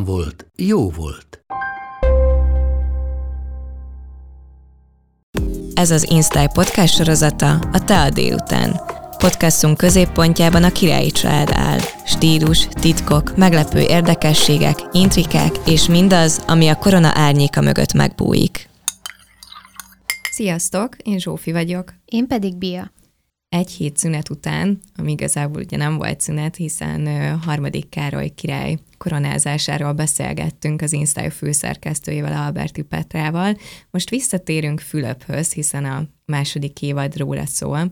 volt, jó volt. Ez az Instyle podcast sorozata a Te a délután. Podcastunk középpontjában a királyi család áll. Stílus, titkok, meglepő érdekességek, intrikák és mindaz, ami a korona árnyéka mögött megbújik. Sziasztok, én Zsófi vagyok. Én pedig Bia. Egy hét szünet után, ami igazából ugye nem volt szünet, hiszen harmadik Károly király koronázásáról beszélgettünk az Instyle főszerkesztőjével, Alberti Petrával. Most visszatérünk Fülöphöz, hiszen a második évad róla szól.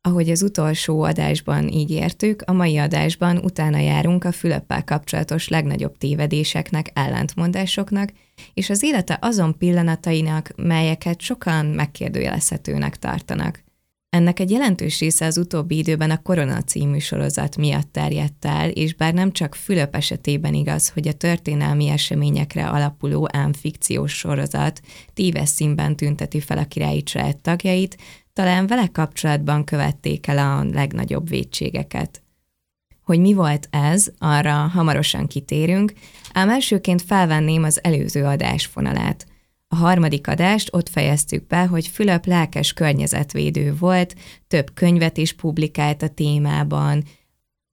Ahogy az utolsó adásban ígértük, a mai adásban utána járunk a Fülöppel kapcsolatos legnagyobb tévedéseknek, ellentmondásoknak, és az élete azon pillanatainak, melyeket sokan megkérdőjelezhetőnek tartanak. Ennek egy jelentős része az utóbbi időben a Korona című sorozat miatt terjedt el, és bár nem csak Fülöp esetében igaz, hogy a történelmi eseményekre alapuló ám fikciós sorozat tíves színben tünteti fel a királyi család tagjait, talán vele kapcsolatban követték el a legnagyobb vétségeket. Hogy mi volt ez, arra hamarosan kitérünk, ám elsőként felvenném az előző adásfonalát – a harmadik adást ott fejeztük be, hogy Fülöp lelkes környezetvédő volt, több könyvet is publikált a témában,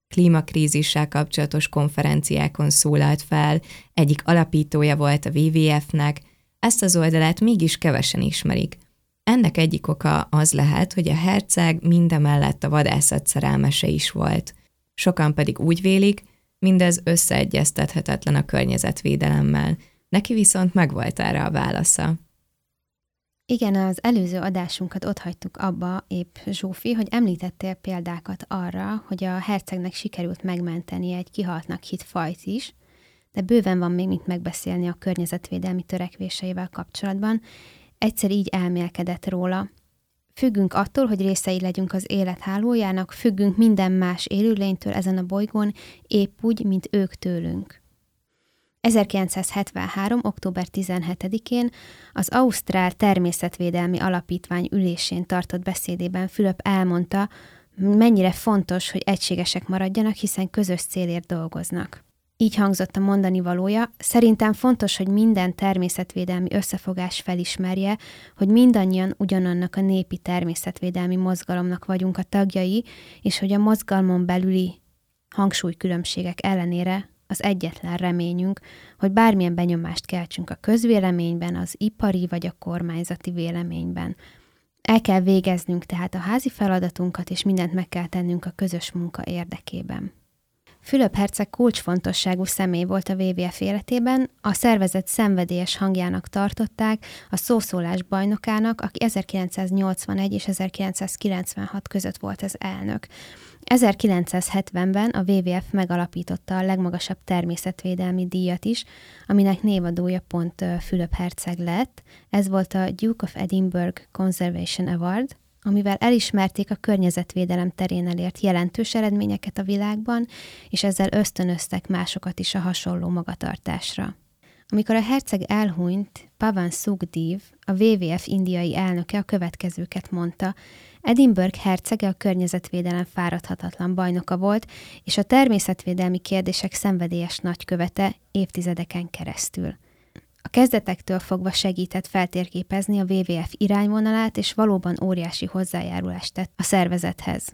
klímakrízissel kapcsolatos konferenciákon szólalt fel, egyik alapítója volt a WWF-nek, ezt az oldalát mégis kevesen ismerik. Ennek egyik oka az lehet, hogy a herceg mindemellett a vadászat szerelmese is volt. Sokan pedig úgy vélik, mindez összeegyeztethetetlen a környezetvédelemmel – Neki viszont megvolt erre a válasza. Igen, az előző adásunkat ott hagytuk abba, épp Zsófi, hogy említettél példákat arra, hogy a hercegnek sikerült megmenteni egy kihaltnak hit fajt is, de bőven van még mit megbeszélni a környezetvédelmi törekvéseivel kapcsolatban. Egyszer így elmélkedett róla. Függünk attól, hogy részei legyünk az élet hálójának, függünk minden más élőlénytől ezen a bolygón, épp úgy, mint ők tőlünk. 1973. október 17-én az Ausztrál Természetvédelmi Alapítvány ülésén tartott beszédében Fülöp elmondta, mennyire fontos, hogy egységesek maradjanak, hiszen közös célért dolgoznak. Így hangzott a mondani valója, szerintem fontos, hogy minden természetvédelmi összefogás felismerje, hogy mindannyian ugyanannak a népi természetvédelmi mozgalomnak vagyunk a tagjai, és hogy a mozgalmon belüli hangsúlykülönbségek ellenére az egyetlen reményünk, hogy bármilyen benyomást keltsünk a közvéleményben, az ipari vagy a kormányzati véleményben. El kell végeznünk tehát a házi feladatunkat, és mindent meg kell tennünk a közös munka érdekében. Fülöp herceg kulcsfontosságú személy volt a WWF életében, a szervezet szenvedélyes hangjának tartották, a szószólás bajnokának, aki 1981 és 1996 között volt az elnök. 1970-ben a WWF megalapította a legmagasabb természetvédelmi díjat is, aminek névadója pont Fülöp herceg lett. Ez volt a Duke of Edinburgh Conservation Award, amivel elismerték a környezetvédelem terén elért jelentős eredményeket a világban, és ezzel ösztönöztek másokat is a hasonló magatartásra. Amikor a herceg elhunyt, Pavan Sugdív, a WWF indiai elnöke a következőket mondta, Edinburgh hercege a környezetvédelem fáradhatatlan bajnoka volt, és a természetvédelmi kérdések szenvedélyes nagykövete évtizedeken keresztül. A kezdetektől fogva segített feltérképezni a WWF irányvonalát, és valóban óriási hozzájárulást tett a szervezethez.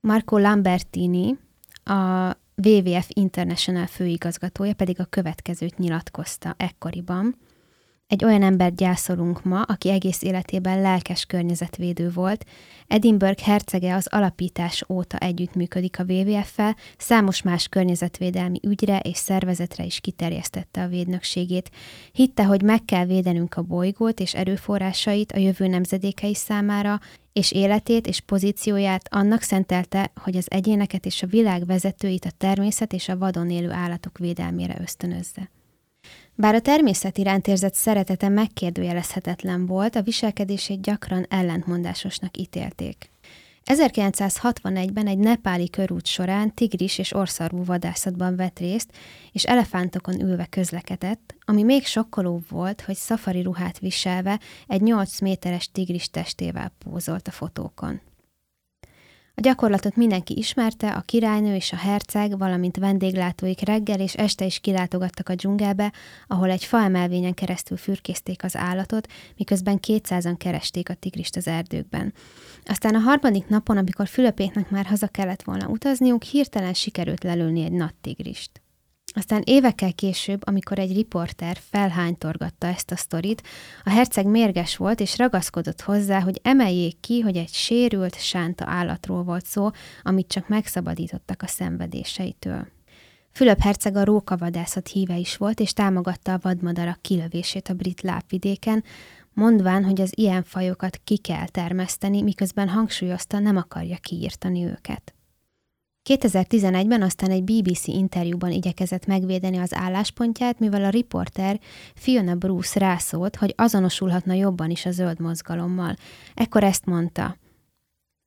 Marco Lambertini, a WWF International főigazgatója pedig a következőt nyilatkozta ekkoriban. Egy olyan embert gyászolunk ma, aki egész életében lelkes környezetvédő volt. Edinburgh hercege az alapítás óta együttműködik a WWF-fel, számos más környezetvédelmi ügyre és szervezetre is kiterjesztette a védnökségét. Hitte, hogy meg kell védenünk a bolygót és erőforrásait a jövő nemzedékei számára, és életét és pozícióját annak szentelte, hogy az egyéneket és a világ vezetőit a természet és a vadon élő állatok védelmére ösztönözze. Bár a természet iránt érzett szeretete megkérdőjelezhetetlen volt, a viselkedését gyakran ellentmondásosnak ítélték. 1961-ben egy nepáli körút során tigris és orszarvú vadászatban vett részt, és elefántokon ülve közlekedett, ami még sokkolóbb volt, hogy szafari ruhát viselve egy 8 méteres tigris testével pózolt a fotókon. A gyakorlatot mindenki ismerte, a királynő és a herceg, valamint vendéglátóik reggel és este is kilátogattak a dzsungelbe, ahol egy faemelvényen keresztül fürkészték az állatot, miközben kétszázan keresték a tigrist az erdőkben. Aztán a harmadik napon, amikor Fülöpéknek már haza kellett volna utazniuk, hirtelen sikerült lelőni egy nagy tigrist. Aztán évekkel később, amikor egy riporter felhánytorgatta ezt a sztorit, a herceg mérges volt, és ragaszkodott hozzá, hogy emeljék ki, hogy egy sérült, sánta állatról volt szó, amit csak megszabadítottak a szenvedéseitől. Fülöp herceg a rókavadászat híve is volt, és támogatta a vadmadarak kilövését a brit lápvidéken, mondván, hogy az ilyen fajokat ki kell termeszteni, miközben hangsúlyozta, nem akarja kiírtani őket. 2011-ben aztán egy BBC interjúban igyekezett megvédeni az álláspontját, mivel a riporter Fiona Bruce rászólt, hogy azonosulhatna jobban is a zöld mozgalommal. Ekkor ezt mondta.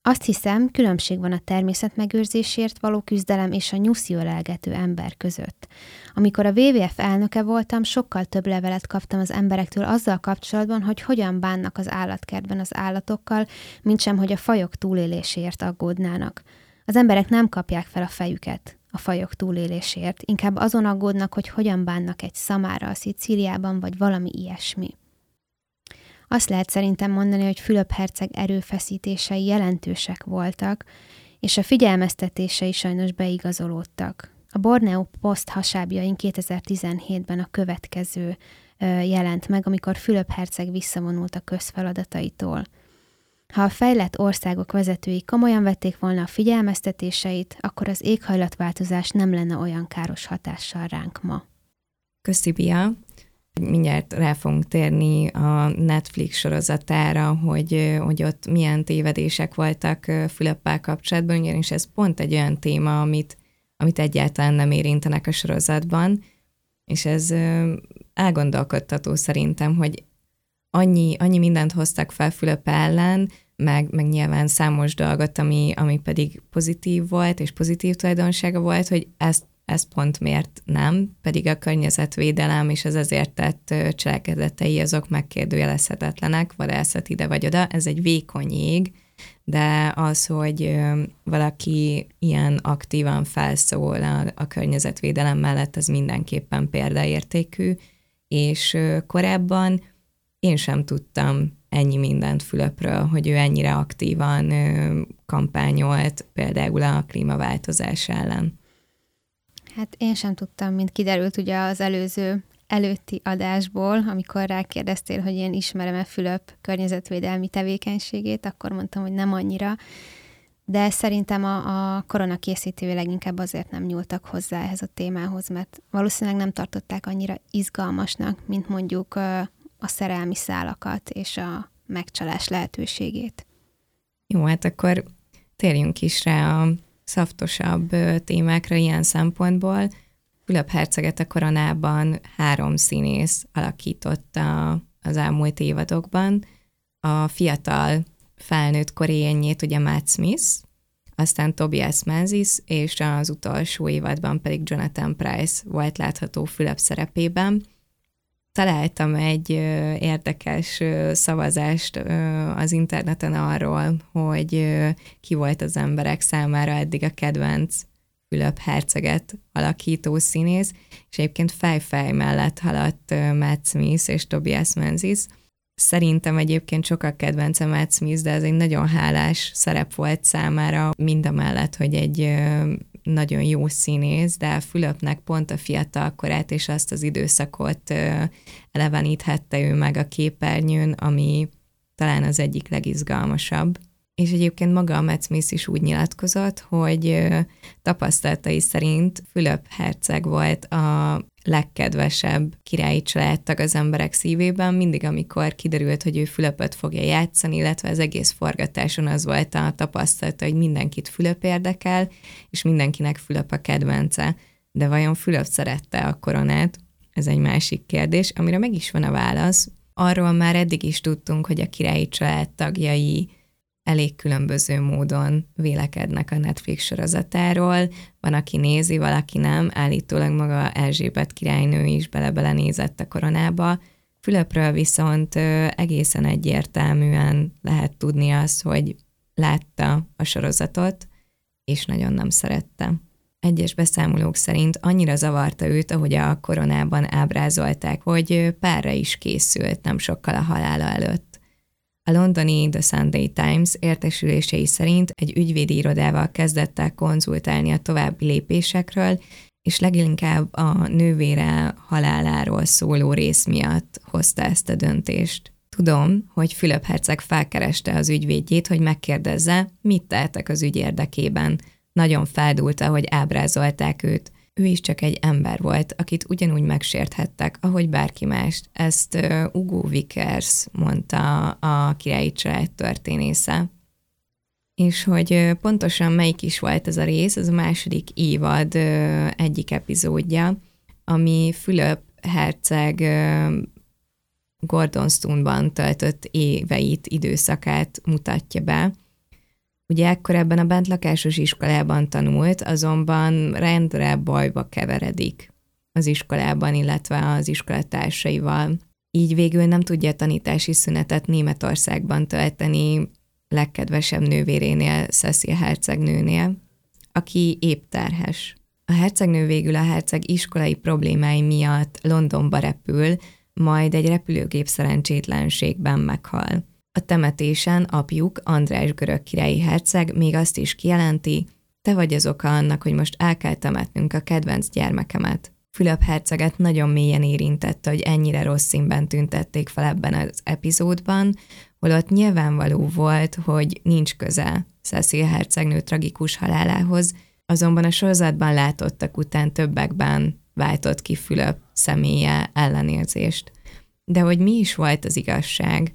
Azt hiszem, különbség van a természetmegőrzésért való küzdelem és a nyusziölelgető ember között. Amikor a WWF elnöke voltam, sokkal több levelet kaptam az emberektől azzal kapcsolatban, hogy hogyan bánnak az állatkertben az állatokkal, mint hogy a fajok túléléséért aggódnának. Az emberek nem kapják fel a fejüket a fajok túlélésért, inkább azon aggódnak, hogy hogyan bánnak egy szamára a Szicíliában, vagy valami ilyesmi. Azt lehet szerintem mondani, hogy Fülöp herceg erőfeszítései jelentősek voltak, és a figyelmeztetései sajnos beigazolódtak. A Borneo Post hasábjain 2017-ben a következő jelent meg, amikor Fülöp herceg visszavonult a közfeladataitól – ha a fejlett országok vezetői komolyan vették volna a figyelmeztetéseit, akkor az éghajlatváltozás nem lenne olyan káros hatással ránk ma. Köszi, Bia. Mindjárt rá fogunk térni a Netflix sorozatára, hogy, hogy ott milyen tévedések voltak Füleppel kapcsolatban, ugyanis ez pont egy olyan téma, amit, amit egyáltalán nem érintenek a sorozatban, és ez elgondolkodtató szerintem, hogy annyi, annyi mindent hoztak fel Fülöp ellen, meg, meg nyilván számos dolgot, ami, ami pedig pozitív volt, és pozitív tulajdonsága volt, hogy ezt, ezt pont miért nem, pedig a környezetvédelem és az ezért tett cselekedetei azok megkérdőjelezhetetlenek, vadászat ide vagy oda, ez egy vékony ég, de az, hogy valaki ilyen aktívan felszól a, a környezetvédelem mellett, az mindenképpen példaértékű, és korábban én sem tudtam ennyi mindent Fülöpről, hogy ő ennyire aktívan kampányolt például a klímaváltozás ellen. Hát én sem tudtam, mint kiderült ugye az előző előtti adásból, amikor rákérdeztél, hogy én ismerem-e Fülöp környezetvédelmi tevékenységét, akkor mondtam, hogy nem annyira, de szerintem a, a korona készítői leginkább azért nem nyúltak hozzá ehhez a témához, mert valószínűleg nem tartották annyira izgalmasnak, mint mondjuk a szerelmi szálakat és a megcsalás lehetőségét. Jó, hát akkor térjünk is rá a szaftosabb témákra ilyen szempontból. Fülöp herceget a koronában három színész alakította az elmúlt évadokban. A fiatal felnőtt koréjényét ugye Matt Smith, aztán Tobias Menzies, és az utolsó évadban pedig Jonathan Price volt látható Fülöp szerepében találtam egy érdekes szavazást az interneten arról, hogy ki volt az emberek számára eddig a kedvenc Fülöp herceget alakító színész, és egyébként fejfej mellett haladt Matt Smith és Tobias Menzies. Szerintem egyébként sokkal kedvence Matt Smith, de ez egy nagyon hálás szerep volt számára, mind a mellett, hogy egy nagyon jó színész, de Fülöpnek pont a fiatal korát és azt az időszakot eleveníthette ő meg a képernyőn, ami talán az egyik legizgalmasabb. És egyébként maga a Matt Smith is úgy nyilatkozott, hogy tapasztalatai szerint Fülöp herceg volt a legkedvesebb királyi családtag az emberek szívében, mindig amikor kiderült, hogy ő Fülöpöt fogja játszani, illetve az egész forgatáson az volt a tapasztalata, hogy mindenkit Fülöp érdekel, és mindenkinek Fülöp a kedvence. De vajon Fülöp szerette a koronát? Ez egy másik kérdés, amire meg is van a válasz. Arról már eddig is tudtunk, hogy a királyi család tagjai elég különböző módon vélekednek a Netflix sorozatáról. Van, aki nézi, valaki nem. Állítólag maga Erzsébet királynő is bele-bele nézett a koronába. Fülöpről viszont egészen egyértelműen lehet tudni azt, hogy látta a sorozatot, és nagyon nem szerette. Egyes beszámolók szerint annyira zavarta őt, ahogy a koronában ábrázolták, hogy párra is készült nem sokkal a halála előtt. A londoni The Sunday Times értesülései szerint egy ügyvédi irodával kezdett el konzultálni a további lépésekről, és leginkább a nővére haláláról szóló rész miatt hozta ezt a döntést. Tudom, hogy Fülöp Herceg felkereste az ügyvédjét, hogy megkérdezze, mit tehetek az ügy érdekében. Nagyon feldulta, hogy ábrázolták őt ő is csak egy ember volt, akit ugyanúgy megsérthettek, ahogy bárki mást. Ezt uh, Ugo Vickers mondta a királyi család történésze. És hogy uh, pontosan melyik is volt ez a rész, az a második évad uh, egyik epizódja, ami Fülöp herceg uh, Gordonstone-ban töltött éveit, időszakát mutatja be, Ugye ekkor ebben a bentlakásos iskolában tanult, azonban rendre bajba keveredik az iskolában, illetve az iskolatársaival. Így végül nem tudja tanítási szünetet Németországban tölteni legkedvesebb nővérénél, Cecil hercegnőnél, aki épp terhes. A hercegnő végül a herceg iskolai problémái miatt Londonba repül, majd egy repülőgép szerencsétlenségben meghal. A temetésen apjuk, András görög királyi herceg még azt is kijelenti, te vagy az oka annak, hogy most el kell temetnünk a kedvenc gyermekemet. Fülöp herceget nagyon mélyen érintette, hogy ennyire rossz színben tüntették fel ebben az epizódban, holott nyilvánvaló volt, hogy nincs köze Cecil hercegnő tragikus halálához, azonban a sorozatban látottak után többekben váltott ki Fülöp személye ellenérzést. De hogy mi is volt az igazság?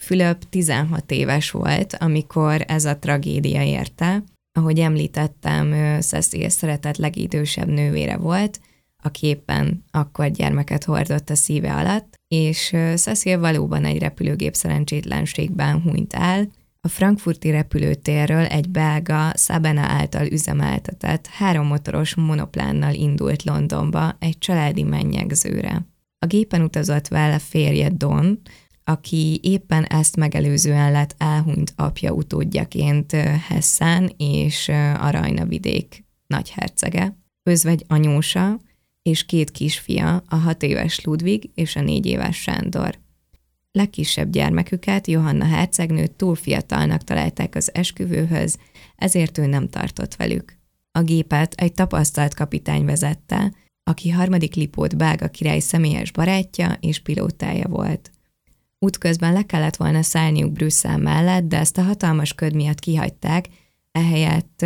Fülöp 16 éves volt, amikor ez a tragédia érte. Ahogy említettem, Cecil szeretett legidősebb nővére volt, aki éppen akkor gyermeket hordott a szíve alatt, és Cecil valóban egy repülőgép szerencsétlenségben hunyt el, a frankfurti repülőtérről egy belga Sabena által üzemeltetett három motoros monoplánnal indult Londonba egy családi mennyegzőre. A gépen utazott vele férje Don, aki éppen ezt megelőzően lett elhunyt apja utódjaként Hessen és a Rajna vidék nagyhercege, özvegy anyósa és két kisfia, a hat éves Ludvig és a négy éves Sándor. Legkisebb gyermeküket, Johanna hercegnőt túl fiatalnak találták az esküvőhöz, ezért ő nem tartott velük. A gépet egy tapasztalt kapitány vezette, aki harmadik Lipót belga király személyes barátja és pilótája volt. Útközben le kellett volna szállniuk Brüsszel mellett, de ezt a hatalmas köd miatt kihagyták, ehelyett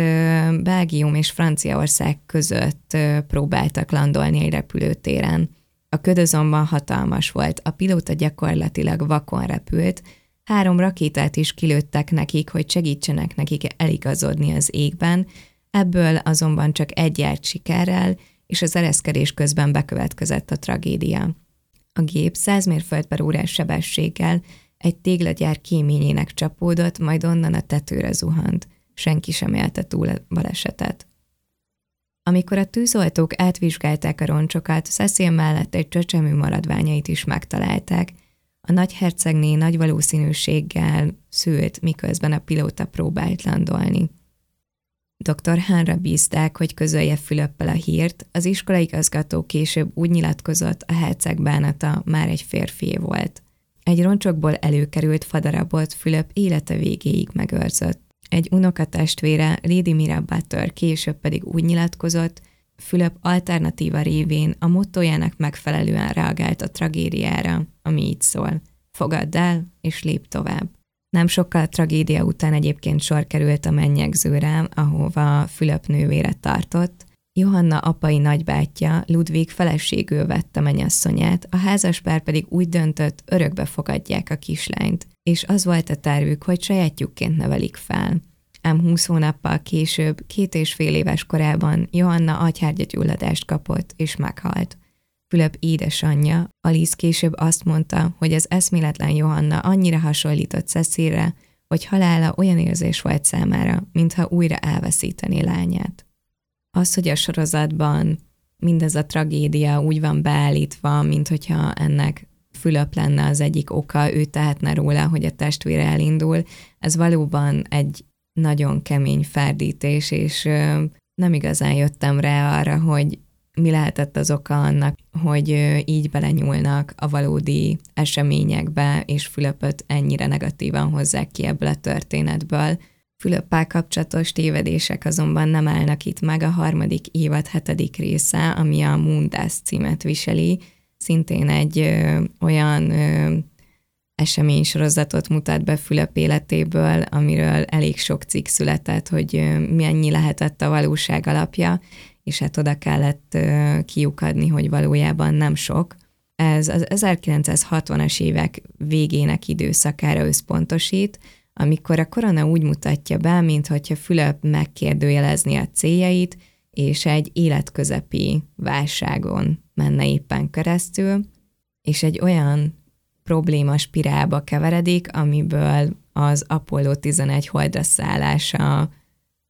Belgium és Franciaország között próbáltak landolni egy repülőtéren. A köd azonban hatalmas volt, a pilóta gyakorlatilag vakon repült, három rakétát is kilőttek nekik, hogy segítsenek nekik eligazodni az égben, ebből azonban csak egy járt sikerrel, és az ereszkedés közben bekövetkezett a tragédia. A gép 100 mérföld per órás sebességgel egy téglagyár kéményének csapódott, majd onnan a tetőre zuhant. Senki sem élte túl a balesetet. Amikor a tűzoltók átvizsgálták a roncsokat, Cecil mellett egy csöcsemű maradványait is megtalálták. A nagyhercegné nagy valószínűséggel szült, miközben a pilóta próbált landolni. Dr. Hánra bízták, hogy közölje Fülöppel a hírt, az iskolaigazgató később úgy nyilatkozott, a herceg bánata már egy férfi volt. Egy roncsokból előkerült fadarabot Fülöp élete végéig megőrzött. Egy unokatestvére, Lady Mira Butter később pedig úgy nyilatkozott, Fülöp alternatíva révén a mottojának megfelelően reagált a tragédiára, ami így szól. Fogadd el, és lép tovább. Nem sokkal a tragédia után egyébként sor került a mennyegzőre, ahova Fülöp nővére tartott. Johanna apai nagybátyja Ludvig feleségül vette menyasszonyát, a házaspár pedig úgy döntött, örökbe fogadják a kislányt, és az volt a tervük, hogy sajátjukként nevelik fel. Ám húsz hónappal később, két és fél éves korában Johanna agyhárgyagyulladást kapott és meghalt. Fülöp édesanyja, Alice később azt mondta, hogy az eszméletlen Johanna annyira hasonlított Cecilre, hogy halála olyan érzés volt számára, mintha újra elveszítené lányát. Az, hogy a sorozatban mindez a tragédia úgy van beállítva, mint hogyha ennek Fülöp lenne az egyik oka, ő tehetne róla, hogy a testvére elindul, ez valóban egy nagyon kemény ferdítés, és nem igazán jöttem rá arra, hogy mi lehetett az oka annak, hogy így belenyúlnak a valódi eseményekbe, és Fülöpöt ennyire negatívan hozzák ki ebből a történetből. Fülöppel kapcsolatos tévedések azonban nem állnak itt meg a harmadik évad hetedik része, ami a Mundász címet viseli, szintén egy ö, olyan ö, eseménysorozatot mutat be Fülöp életéből, amiről elég sok cikk született, hogy ö, mennyi lehetett a valóság alapja, és hát oda kellett kiukadni, hogy valójában nem sok. Ez az 1960-as évek végének időszakára összpontosít, amikor a korona úgy mutatja be, mintha Fülöp megkérdőjelezni a céljait, és egy életközepi válságon menne éppen keresztül, és egy olyan probléma spirálba keveredik, amiből az Apollo 11 holdra szállása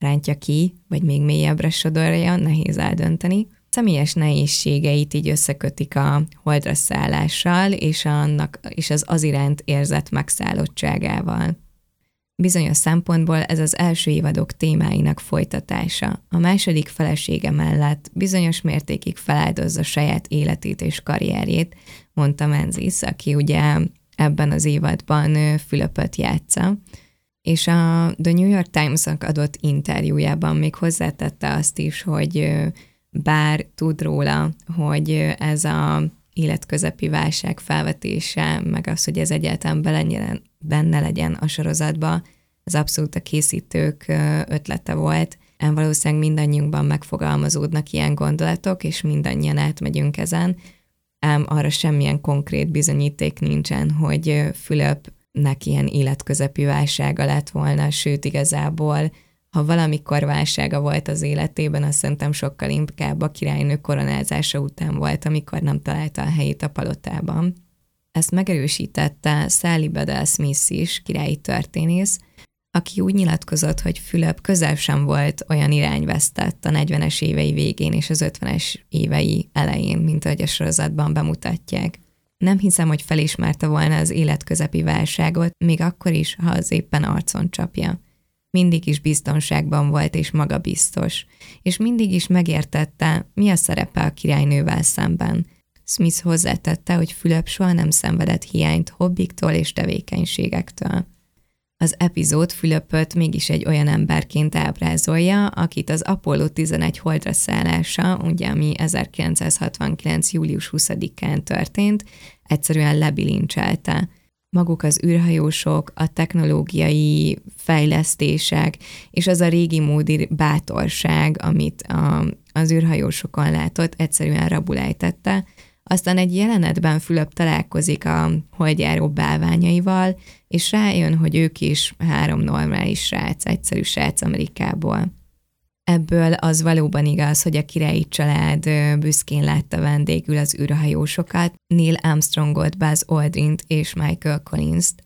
rántja ki, vagy még mélyebbre sodorja, nehéz eldönteni. Személyes nehézségeit így összekötik a holdra szállással, és, annak, és az az iránt érzett megszállottságával. Bizonyos szempontból ez az első évadok témáinak folytatása. A második felesége mellett bizonyos mértékig feláldozza saját életét és karrierjét, mondta Menzies, aki ugye ebben az évadban Fülöpöt játsza, és a The New York Times-nak adott interjújában még hozzátette azt is, hogy bár tud róla, hogy ez a életközepi válság felvetése, meg az, hogy ez egyáltalán bele, benne legyen a sorozatba, ez abszolút a készítők ötlete volt. Ám valószínűleg mindannyiunkban megfogalmazódnak ilyen gondolatok, és mindannyian átmegyünk ezen, ám arra semmilyen konkrét bizonyíték nincsen, hogy Fülöp nek ilyen életközepi válsága lett volna, sőt igazából, ha valamikor válsága volt az életében, azt szerintem sokkal inkább a királynő koronázása után volt, amikor nem találta a helyét a palotában. Ezt megerősítette Sally Bedell Smith is, királyi történész, aki úgy nyilatkozott, hogy Fülöp közel sem volt olyan irányvesztett a 40-es évei végén és az 50-es évei elején, mint ahogy a sorozatban bemutatják. Nem hiszem, hogy felismerte volna az életközepi válságot, még akkor is, ha az éppen arcon csapja. Mindig is biztonságban volt és magabiztos, és mindig is megértette, mi a szerepe a királynővel szemben. Smith hozzátette, hogy Fülöp soha nem szenvedett hiányt hobbiktól és tevékenységektől. Az epizód Fülöpöt mégis egy olyan emberként ábrázolja, akit az Apollo 11 holdra szállása, ugye ami 1969. július 20-án történt, egyszerűen lebilincselte. Maguk az űrhajósok, a technológiai fejlesztések, és az a régi módi bátorság, amit a, az űrhajósokon látott, egyszerűen rabulejtette, aztán egy jelenetben Fülöp találkozik a holdjáró bálványaival, és rájön, hogy ők is három normális srác, egyszerű srác Amerikából. Ebből az valóban igaz, hogy a királyi család büszkén látta vendégül az űrhajósokat, Neil Armstrongot, Buzz Aldrint és Michael Collins-t,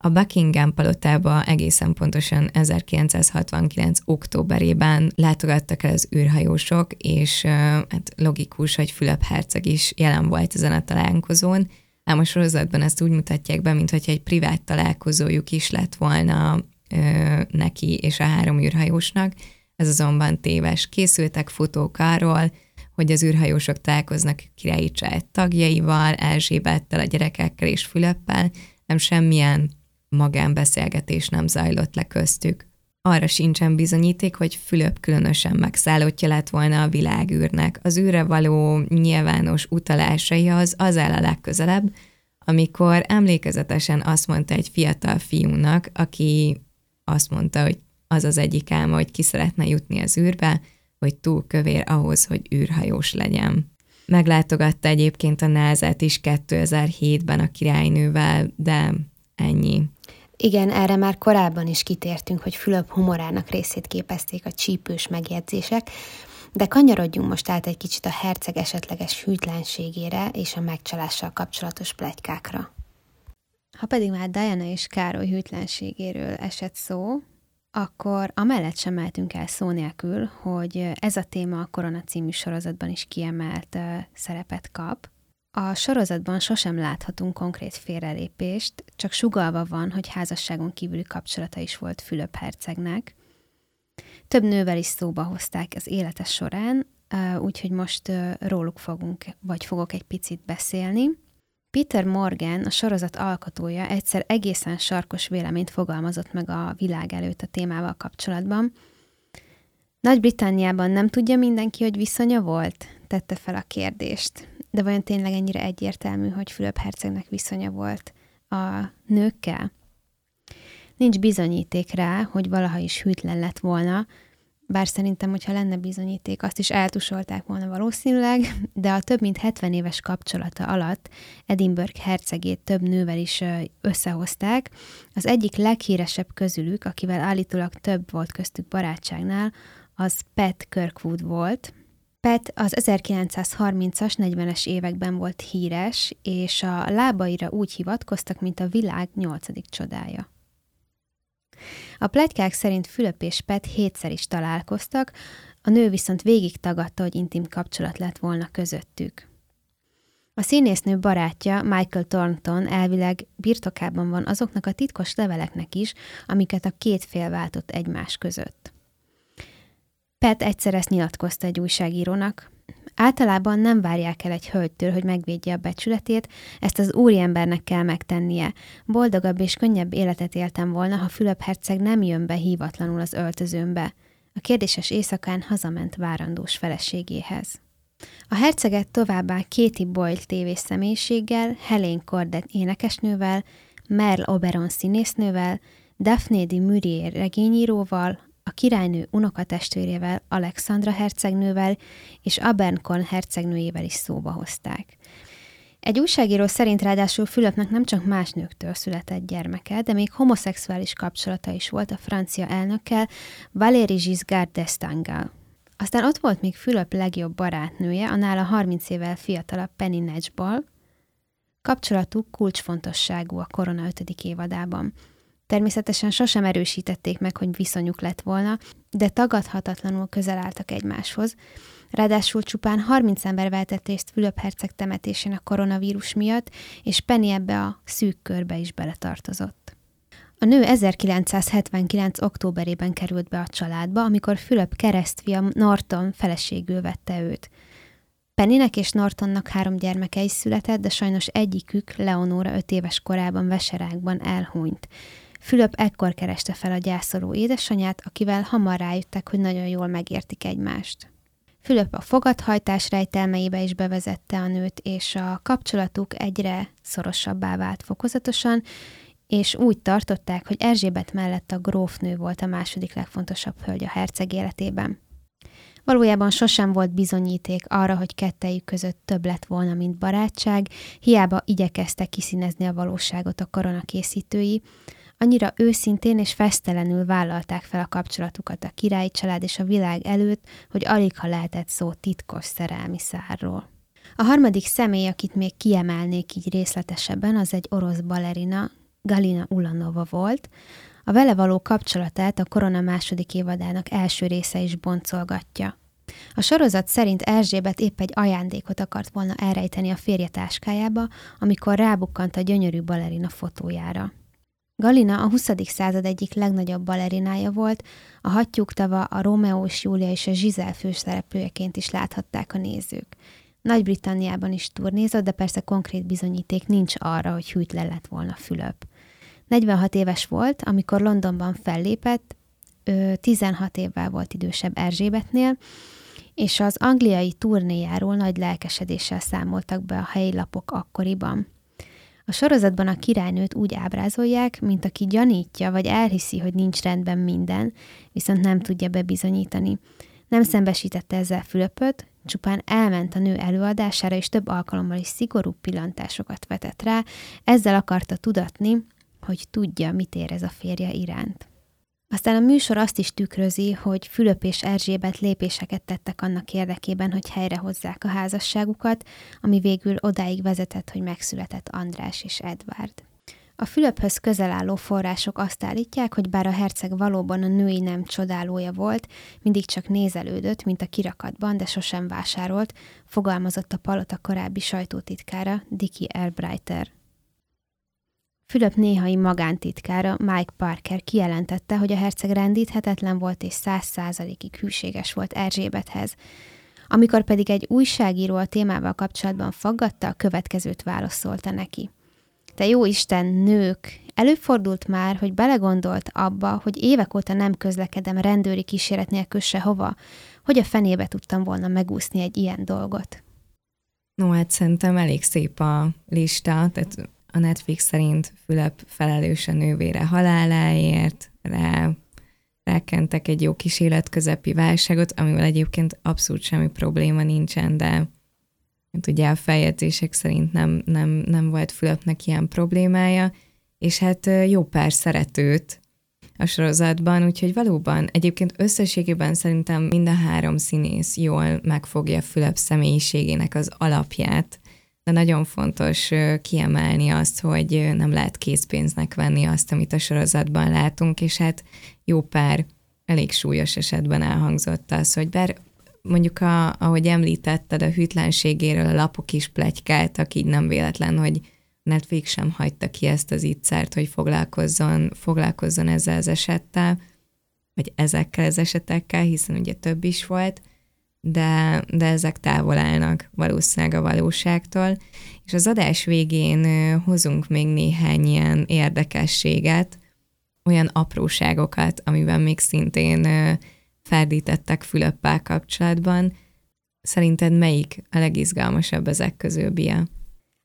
a Buckingham palotába egészen pontosan 1969. októberében látogattak el az űrhajósok, és hát logikus, hogy Fülöp Herceg is jelen volt ezen a találkozón, ám a sorozatban ezt úgy mutatják be, mintha egy privát találkozójuk is lett volna ö, neki és a három űrhajósnak. Ez azonban téves. Készültek fotók arról, hogy az űrhajósok találkoznak királyi család tagjaival, Erzsébettel, a gyerekekkel és Fülöppel, nem semmilyen magánbeszélgetés nem zajlott le köztük. arra sincsen bizonyíték, hogy Fülöp különösen megszállottja lett volna a világűrnek. Az űrre való nyilvános utalásai az az áll a legközelebb, amikor emlékezetesen azt mondta egy fiatal fiúnak, aki azt mondta, hogy az az egyik álma, hogy ki szeretne jutni az űrbe, hogy túl kövér ahhoz, hogy űrhajós legyen. Meglátogatta egyébként a názát is 2007-ben a királynővel, de ennyi. Igen, erre már korábban is kitértünk, hogy Fülöp humorának részét képezték a csípős megjegyzések, de kanyarodjunk most át egy kicsit a herceg esetleges hűtlenségére és a megcsalással kapcsolatos plegykákra. Ha pedig már Diana és Károly hűtlenségéről esett szó, akkor amellett sem mehetünk el szó nélkül, hogy ez a téma a Korona című sorozatban is kiemelt szerepet kap. A sorozatban sosem láthatunk konkrét félrelépést, csak sugalva van, hogy házasságon kívüli kapcsolata is volt Fülöp hercegnek. Több nővel is szóba hozták az élete során, úgyhogy most róluk fogunk, vagy fogok egy picit beszélni. Peter Morgan, a sorozat alkotója egyszer egészen sarkos véleményt fogalmazott meg a világ előtt a témával kapcsolatban. Nagy-Britanniában nem tudja mindenki, hogy viszonya volt? Tette fel a kérdést. De vajon tényleg ennyire egyértelmű, hogy Fülöp hercegnek viszonya volt a nőkkel? Nincs bizonyíték rá, hogy valaha is hűtlen lett volna, bár szerintem, hogyha lenne bizonyíték, azt is eltusolták volna valószínűleg, de a több mint 70 éves kapcsolata alatt Edinburgh hercegét több nővel is összehozták. Az egyik leghíresebb közülük, akivel állítólag több volt köztük barátságnál, az Pat Kirkwood volt. Pat az 1930-as, 40-es években volt híres, és a lábaira úgy hivatkoztak, mint a világ nyolcadik csodája. A plegykák szerint Fülöp és Pet hétszer is találkoztak, a nő viszont végig tagadta, hogy intim kapcsolat lett volna közöttük. A színésznő barátja, Michael Thornton elvileg birtokában van azoknak a titkos leveleknek is, amiket a két fél váltott egymás között. Pet egyszer ezt nyilatkozta egy újságírónak, Általában nem várják el egy hölgytől, hogy megvédje a becsületét, ezt az úriembernek kell megtennie. Boldogabb és könnyebb életet éltem volna, ha Fülöp herceg nem jön be hívatlanul az öltözőmbe. A kérdéses éjszakán hazament várandós feleségéhez. A herceget továbbá Katie Boyle tévés személyiséggel, Helen Cordet énekesnővel, Merle Oberon színésznővel, Daphne de Maurier regényíróval, a királynő unokatestvérével, Alexandra hercegnővel és Abernkon hercegnőjével is szóba hozták. Egy újságíró szerint ráadásul Fülöpnek nem csak más nőktől született gyermeke, de még homoszexuális kapcsolata is volt a francia elnökkel, Valéry Giscard d'Estainggal. Aztán ott volt még Fülöp legjobb barátnője, a nála 30 évvel fiatalabb Penny Nedgeball. Kapcsolatuk kulcsfontosságú a Korona 5. évadában. Természetesen sosem erősítették meg, hogy viszonyuk lett volna, de tagadhatatlanul közel álltak egymáshoz. Ráadásul csupán 30 ember vehetett részt Fülöp herceg temetésén a koronavírus miatt, és Penny ebbe a szűk körbe is beletartozott. A nő 1979. októberében került be a családba, amikor Fülöp keresztfia Norton feleségül vette őt. Pennynek és Nortonnak három gyermeke is született, de sajnos egyikük, Leonora öt éves korában veserákban elhunyt. Fülöp ekkor kereste fel a gyászoló édesanyját, akivel hamar rájöttek, hogy nagyon jól megértik egymást. Fülöp a fogadhajtás rejtelmeibe is bevezette a nőt, és a kapcsolatuk egyre szorosabbá vált fokozatosan, és úgy tartották, hogy Erzsébet mellett a grófnő volt a második legfontosabb hölgy a herceg életében. Valójában sosem volt bizonyíték arra, hogy kettejük között több lett volna, mint barátság, hiába igyekeztek kiszínezni a valóságot a korona készítői, Annyira őszintén és fesztelenül vállalták fel a kapcsolatukat a királyi család és a világ előtt, hogy alig ha lehetett szó titkos szerelmi szárról. A harmadik személy, akit még kiemelnék így részletesebben, az egy orosz balerina, Galina Ulanova volt. A vele való kapcsolatát a Korona második évadának első része is boncolgatja. A sorozat szerint Erzsébet épp egy ajándékot akart volna elrejteni a férje táskájába, amikor rábukkant a gyönyörű balerina fotójára. Galina a 20. század egyik legnagyobb balerinája volt, a hattyúktava, a Romeo és Júlia és a Zsizel főszereplőjeként is láthatták a nézők. Nagy-Britanniában is turnézott, de persze konkrét bizonyíték nincs arra, hogy hűtlen lett volna Fülöp. 46 éves volt, amikor Londonban fellépett, ö, 16 évvel volt idősebb Erzsébetnél, és az angliai turnéjáról nagy lelkesedéssel számoltak be a helyi lapok akkoriban. A sorozatban a királynőt úgy ábrázolják, mint aki gyanítja vagy elhiszi, hogy nincs rendben minden, viszont nem tudja bebizonyítani. Nem szembesítette ezzel Fülöpöt, csupán elment a nő előadására, és több alkalommal is szigorú pillantásokat vetett rá, ezzel akarta tudatni, hogy tudja, mit érez a férje iránt. Aztán a műsor azt is tükrözi, hogy Fülöp és Erzsébet lépéseket tettek annak érdekében, hogy helyrehozzák a házasságukat, ami végül odáig vezetett, hogy megszületett András és Edvard. A Fülöphöz közel álló források azt állítják, hogy bár a herceg valóban a női nem csodálója volt, mindig csak nézelődött, mint a kirakatban, de sosem vásárolt, fogalmazott a palota korábbi sajtótitkára, Dicky Albrighter. Fülöp néhai magántitkára, Mike Parker kijelentette, hogy a herceg rendíthetetlen volt és száz százalékig hűséges volt Erzsébethez. Amikor pedig egy újságíró a témával kapcsolatban faggatta, a következőt válaszolta neki. Te jó Isten, nők, előfordult már, hogy belegondolt abba, hogy évek óta nem közlekedem rendőri kíséret nélkül sehova, hogy a fenébe tudtam volna megúszni egy ilyen dolgot. No, hát szerintem elég szép a lista, tehát a Netflix szerint Fülöp felelős a nővére haláláért, rá rákentek egy jó kis életközepi válságot, amivel egyébként abszolút semmi probléma nincsen, de hát ugye a feljegyzések szerint nem, nem, nem volt Fülöpnek ilyen problémája, és hát jó pár szeretőt a sorozatban, úgyhogy valóban egyébként összességében szerintem mind a három színész jól megfogja Fülöp személyiségének az alapját, de nagyon fontos kiemelni azt, hogy nem lehet készpénznek venni azt, amit a sorozatban látunk, és hát jó pár elég súlyos esetben elhangzott az, hogy bár mondjuk, a, ahogy említetted, a hűtlenségéről a lapok is plegykáltak, így nem véletlen, hogy Netflix sem hagyta ki ezt az ittszert, hogy foglalkozzon, foglalkozzon ezzel az esettel, vagy ezekkel az esetekkel, hiszen ugye több is volt, de, de ezek távol állnak valószínűleg a valóságtól. És az adás végén hozunk még néhány ilyen érdekességet, olyan apróságokat, amiben még szintén ferdítettek Fülöppel kapcsolatban. Szerinted melyik a legizgalmasabb ezek közül, Bia?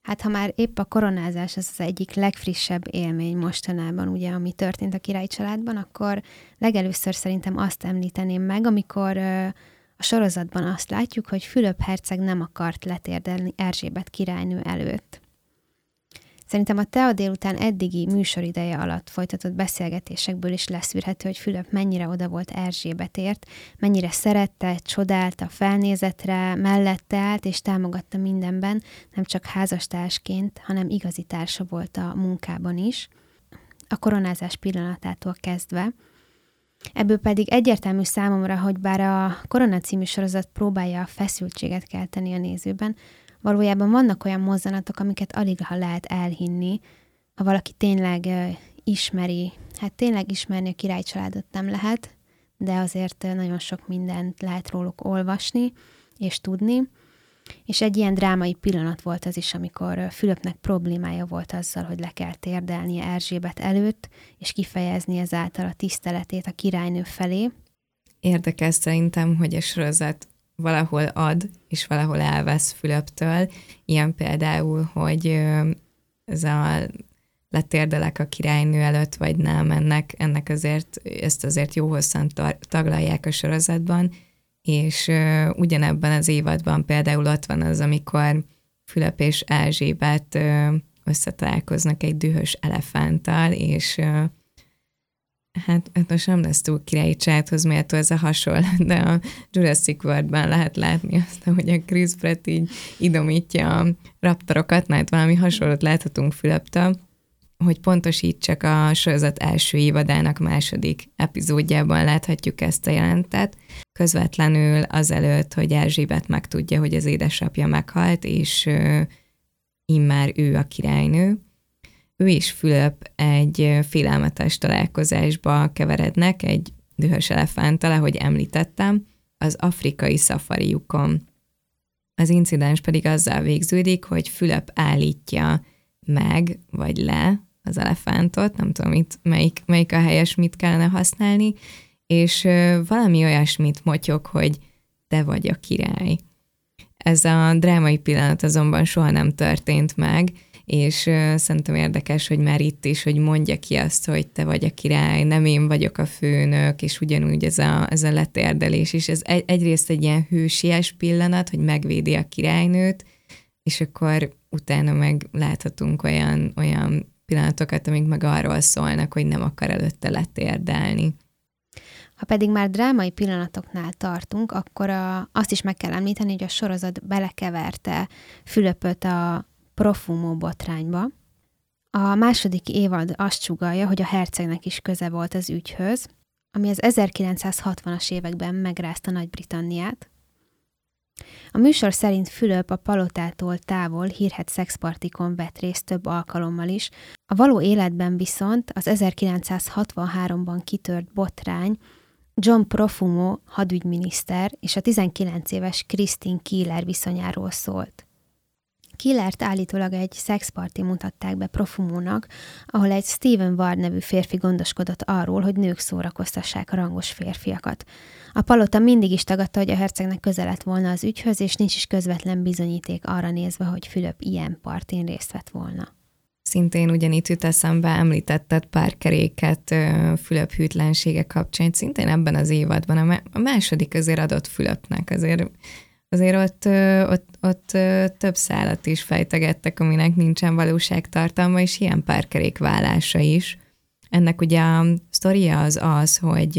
Hát ha már épp a koronázás az az egyik legfrissebb élmény mostanában, ugye, ami történt a király családban, akkor legelőször szerintem azt említeném meg, amikor sorozatban azt látjuk, hogy Fülöp herceg nem akart letérdelni Erzsébet királynő előtt. Szerintem a Tea délután eddigi műsorideje alatt folytatott beszélgetésekből is leszűrhető, hogy Fülöp mennyire oda volt Erzsébetért, mennyire szerette, csodálta, felnézett rá, mellette állt és támogatta mindenben, nem csak házastársként, hanem igazi társa volt a munkában is. A koronázás pillanatától kezdve, Ebből pedig egyértelmű számomra, hogy bár a Korona című sorozat próbálja a feszültséget kelteni a nézőben, valójában vannak olyan mozzanatok, amiket alig ha lehet elhinni, ha valaki tényleg ismeri, hát tényleg ismerni a királycsaládot nem lehet, de azért nagyon sok mindent lehet róluk olvasni és tudni. És egy ilyen drámai pillanat volt az is, amikor Fülöpnek problémája volt azzal, hogy le kell térdelnie Erzsébet előtt, és kifejezni ezáltal a tiszteletét a királynő felé. Érdekes szerintem, hogy a sorozat valahol ad, és valahol elvesz Fülöptől. Ilyen például, hogy ez a letérdelek a királynő előtt, vagy nem, ennek, ennek azért, ezt azért jó hosszan taglalják a sorozatban, és uh, ugyanebben az évadban például ott van az, amikor Fülöp és Erzsébet uh, összetalálkoznak egy dühös elefánttal, és uh, Hát, hát most nem lesz túl királyi csáthoz méltó ez a hasonlat, de a Jurassic World-ben lehet látni azt, hogy a Chris Pratt így idomítja a raptorokat, mert valami hasonlót láthatunk Fülöptől, hogy pontosítsak a sorozat első évadának második epizódjában láthatjuk ezt a jelentet, közvetlenül azelőtt, hogy Erzsébet megtudja, hogy az édesapja meghalt, és immár ő a királynő, ő és Fülöp egy félelmetes találkozásba keverednek, egy dühös elefánttal, ahogy említettem, az afrikai szafariukon. Az incidens pedig azzal végződik, hogy Fülöp állítja meg, vagy le az elefántot, nem tudom itt melyik, melyik a helyes, mit kellene használni, és valami olyasmit motyog, hogy te vagy a király. Ez a drámai pillanat azonban soha nem történt meg, és szerintem érdekes, hogy már itt is, hogy mondja ki azt, hogy te vagy a király, nem én vagyok a főnök, és ugyanúgy ez a, ez a letérdelés is. Ez egy, egyrészt egy ilyen hősies pillanat, hogy megvédi a királynőt, és akkor utána meg láthatunk olyan, olyan pillanatokat, amik meg arról szólnak, hogy nem akar előtte letérdelni. Ha pedig már drámai pillanatoknál tartunk, akkor a, azt is meg kell említeni, hogy a sorozat belekeverte Fülöpöt a Profumo botrányba. A második évad azt sugalja, hogy a hercegnek is köze volt az ügyhöz, ami az 1960-as években megrázta Nagy-Britanniát. A műsor szerint Fülöp a palotától távol hírhet szexpartikon vett részt több alkalommal is, a való életben viszont az 1963-ban kitört botrány John Profumo hadügyminiszter és a 19 éves Christine Keeler viszonyáról szólt. Killert állítólag egy szexparti mutatták be Profumónak, ahol egy Steven Ward nevű férfi gondoskodott arról, hogy nők szórakoztassák a rangos férfiakat. A palota mindig is tagadta, hogy a hercegnek közel lett volna az ügyhöz, és nincs is közvetlen bizonyíték arra nézve, hogy Fülöp ilyen partin részt vett volna. Szintén ugyanitt jut eszembe, említetted pár keréket Fülöp hűtlensége kapcsán, szintén ebben az évadban. A második azért adott Fülöpnek, azért azért ott, ott, ott több szálat is fejtegettek, aminek nincsen valóságtartalma, és ilyen párkerék válása is. Ennek ugye a sztoria az az, hogy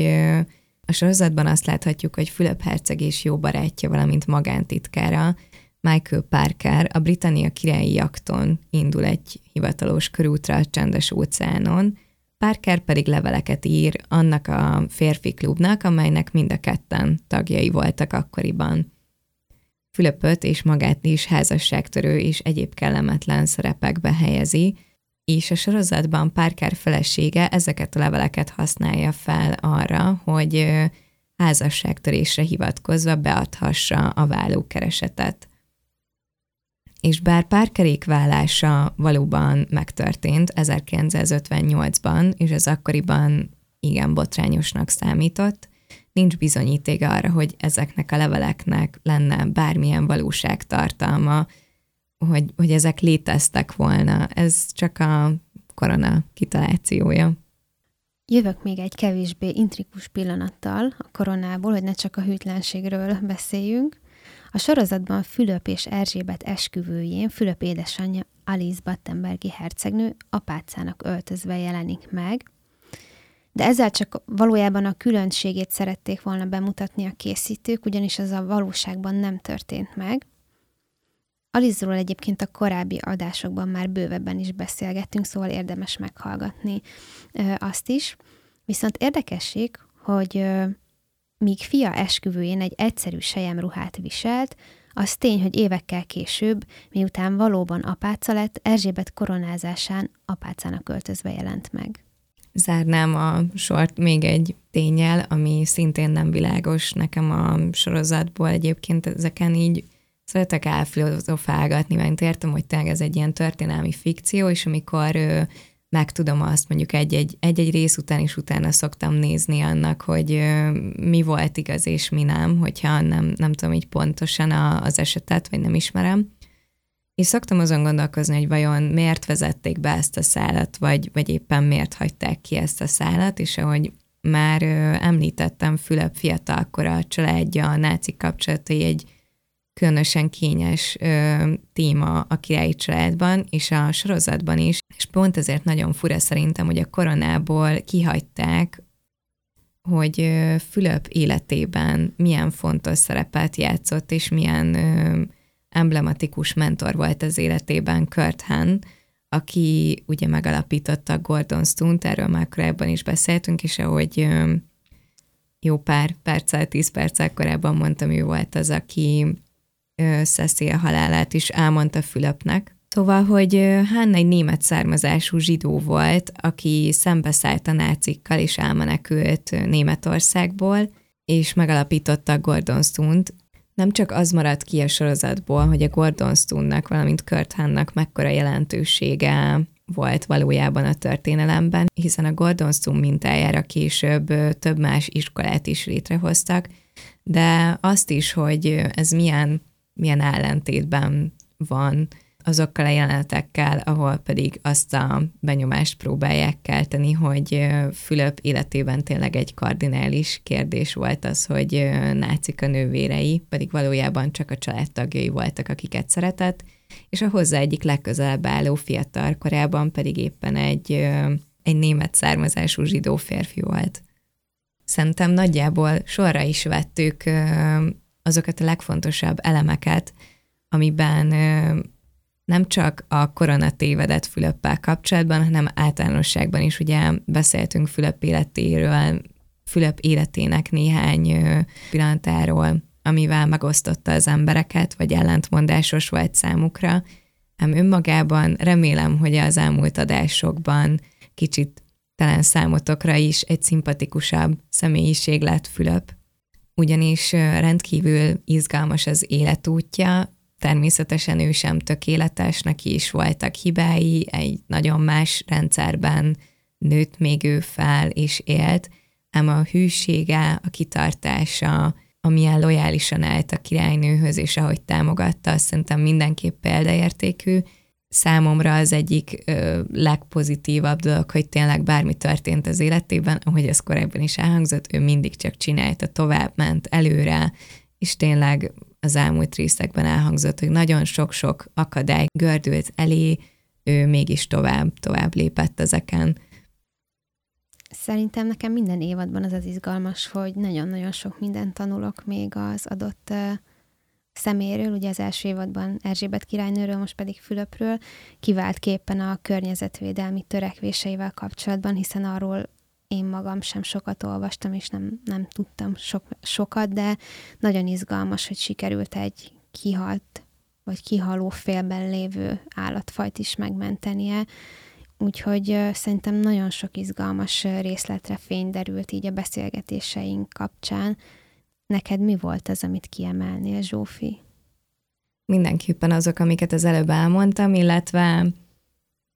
a sorozatban azt láthatjuk, hogy Fülöp herceg és jó barátja, valamint magántitkára, Michael Parker a Britannia királyi jakton indul egy hivatalos körútra a csendes óceánon, Parker pedig leveleket ír annak a férfi klubnak, amelynek mind a ketten tagjai voltak akkoriban. Fülöpöt és magát is házasságtörő és egyéb kellemetlen szerepekbe helyezi, és a sorozatban Parker felesége ezeket a leveleket használja fel arra, hogy házasságtörésre hivatkozva beadhassa a vállókeresetet. És bár Parkerék vállása valóban megtörtént 1958-ban, és az akkoriban igen botrányosnak számított, nincs bizonyíték arra, hogy ezeknek a leveleknek lenne bármilyen valóságtartalma, hogy, hogy ezek léteztek volna. Ez csak a korona kitalációja. Jövök még egy kevésbé intrikus pillanattal a koronából, hogy ne csak a hűtlenségről beszéljünk. A sorozatban Fülöp és Erzsébet esküvőjén Fülöp édesanyja Alice Battenbergi hercegnő apácának öltözve jelenik meg, de ezzel csak valójában a különbségét szerették volna bemutatni a készítők, ugyanis ez a valóságban nem történt meg. Alizról egyébként a korábbi adásokban már bővebben is beszélgettünk, szóval érdemes meghallgatni azt is. Viszont érdekesség, hogy míg fia esküvőjén egy egyszerű sejemruhát viselt, az tény, hogy évekkel később, miután valóban apáca lett, Erzsébet koronázásán apácának öltözve jelent meg zárnám a sort még egy tényel, ami szintén nem világos nekem a sorozatból. Egyébként ezeken így szeretek elfilozofálgatni, mert értem, hogy tényleg ez egy ilyen történelmi fikció, és amikor ő, megtudom azt mondjuk egy-egy, egy-egy rész után is utána szoktam nézni annak, hogy ö, mi volt igaz és mi nem, hogyha nem, nem tudom így pontosan a, az esetet, vagy nem ismerem. És szoktam azon gondolkozni, hogy vajon miért vezették be ezt a szálat, vagy, vagy éppen miért hagyták ki ezt a szálat, és ahogy már ö, említettem, Fülöp fiatalkor a családja, a nácik kapcsolatai egy különösen kényes ö, téma a királyi családban, és a sorozatban is, és pont ezért nagyon fura szerintem, hogy a koronából kihagyták, hogy ö, Fülöp életében milyen fontos szerepet játszott, és milyen ö, emblematikus mentor volt az életében Kurt Hahn, aki ugye megalapította Gordon Stone-t, erről már korábban is beszéltünk, és ahogy jó pár perccel, tíz perccel korábban mondtam, ő volt az, aki Cecil halálát is elmondta Fülöpnek. Szóval, hogy Hanna egy német származású zsidó volt, aki szembeszállt a nácikkal és elmenekült Németországból, és megalapította a Gordon Stone-t, nem csak az maradt ki a sorozatból, hogy a Gordon Stone-nak, valamint Kurt Hannak mekkora jelentősége volt valójában a történelemben, hiszen a Gordon Sum mintájára később több más iskolát is létrehoztak, de azt is, hogy ez milyen, milyen ellentétben van azokkal a jelenetekkel, ahol pedig azt a benyomást próbálják kelteni, hogy Fülöp életében tényleg egy kardinális kérdés volt az, hogy nácik a nővérei, pedig valójában csak a családtagjai voltak, akiket szeretett, és a hozzá egyik legközelebb álló fiatal korában pedig éppen egy, egy német származású zsidó férfi volt. Szerintem nagyjából sorra is vettük azokat a legfontosabb elemeket, amiben nem csak a korona tévedett Fülöppel kapcsolatban, hanem általánosságban is ugye beszéltünk Fülöp életéről, Fülöp életének néhány pillanatáról, amivel megosztotta az embereket, vagy ellentmondásos volt számukra, ám önmagában remélem, hogy az elmúlt adásokban kicsit talán számotokra is egy szimpatikusabb személyiség lett Fülöp. Ugyanis rendkívül izgalmas az életútja, természetesen ő sem tökéletes, neki is voltak hibái, egy nagyon más rendszerben nőtt még ő fel és élt, ám a hűsége, a kitartása, amilyen lojálisan állt a királynőhöz, és ahogy támogatta, azt szerintem mindenképp példaértékű. Számomra az egyik ö, legpozitívabb dolog, hogy tényleg bármi történt az életében, ahogy ez korábban is elhangzott, ő mindig csak csinálta, tovább ment előre, és tényleg az elmúlt részekben elhangzott, hogy nagyon sok-sok akadály gördült elé, ő mégis tovább, tovább lépett ezeken. Szerintem nekem minden évadban az az izgalmas, hogy nagyon-nagyon sok mindent tanulok még az adott uh, szeméről, ugye az első évadban Erzsébet királynőről, most pedig Fülöpről, kivált képen a környezetvédelmi törekvéseivel kapcsolatban, hiszen arról én magam sem sokat olvastam, és nem, nem tudtam sok, sokat, de nagyon izgalmas, hogy sikerült egy kihalt, vagy kihaló félben lévő állatfajt is megmentenie. Úgyhogy szerintem nagyon sok izgalmas részletre fény derült így a beszélgetéseink kapcsán. Neked mi volt az, amit kiemelnél, Zsófi? Mindenképpen azok, amiket az előbb elmondtam, illetve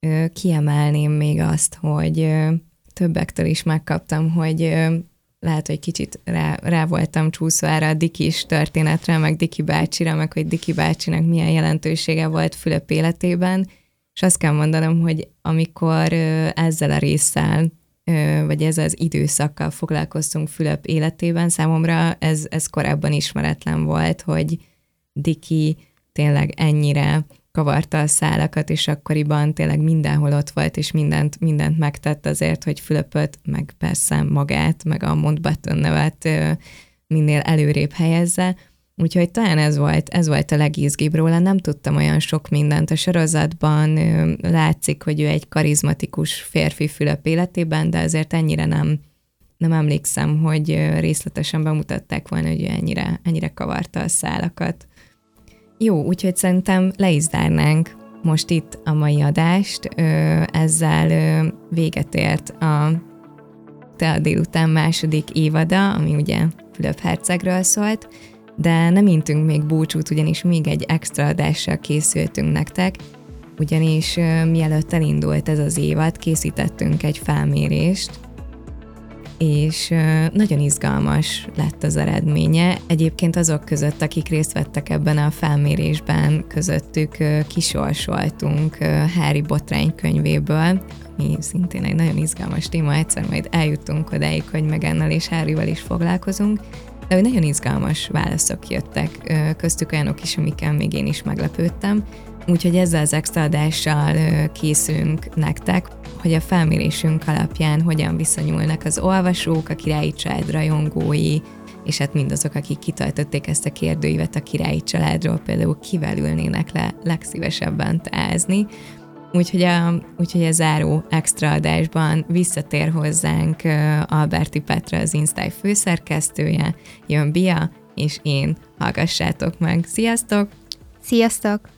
ö, kiemelném még azt, hogy ö, többektől is megkaptam, hogy lehet, hogy kicsit rá, rá voltam csúszva erre a Dikis történetre, meg Diki bácsira, meg hogy Diki bácsinak milyen jelentősége volt Fülöp életében, és azt kell mondanom, hogy amikor ezzel a résszel, vagy ezzel az időszakkal foglalkoztunk Fülöp életében, számomra ez, ez korábban ismeretlen volt, hogy Diki tényleg ennyire kavarta a szálakat, és akkoriban tényleg mindenhol ott volt, és mindent, mindent megtett azért, hogy Fülöpöt, meg persze magát, meg a Montbatten nevet minél előrébb helyezze. Úgyhogy talán ez volt, ez volt a legizgibb róla. Nem tudtam olyan sok mindent. A sorozatban látszik, hogy ő egy karizmatikus férfi Fülöp életében, de azért ennyire nem, nem emlékszem, hogy részletesen bemutatták volna, hogy ő ennyire, ennyire kavarta a szálakat. Jó, úgyhogy szerintem le is zárnánk most itt a mai adást. Ezzel véget ért a Te a délután második évada, ami ugye Fülöp Hercegről szólt, de nem intünk még búcsút, ugyanis még egy extra adással készültünk nektek, ugyanis mielőtt elindult ez az évad, készítettünk egy felmérést, és nagyon izgalmas lett az eredménye. Egyébként azok között, akik részt vettek ebben a felmérésben, közöttük kisorsoltunk Harry Botrány könyvéből, ami szintén egy nagyon izgalmas téma, egyszer majd eljutunk odáig, hogy Megennel és Harryval is foglalkozunk, de nagyon izgalmas válaszok jöttek, köztük olyanok is, amikkel még én is meglepődtem, úgyhogy ezzel az extra adással készülünk nektek, hogy a felmérésünk alapján hogyan viszonyulnak az olvasók, a királyi család rajongói, és hát mindazok, akik kitöltötték ezt a kérdőívet a királyi családról, például kivel ülnének le legszívesebben tázni. Úgyhogy a, úgyhogy a záró extra adásban visszatér hozzánk Alberti Petra, az Insta főszerkesztője, jön Bia, és én. Hallgassátok meg. Sziasztok! Sziasztok!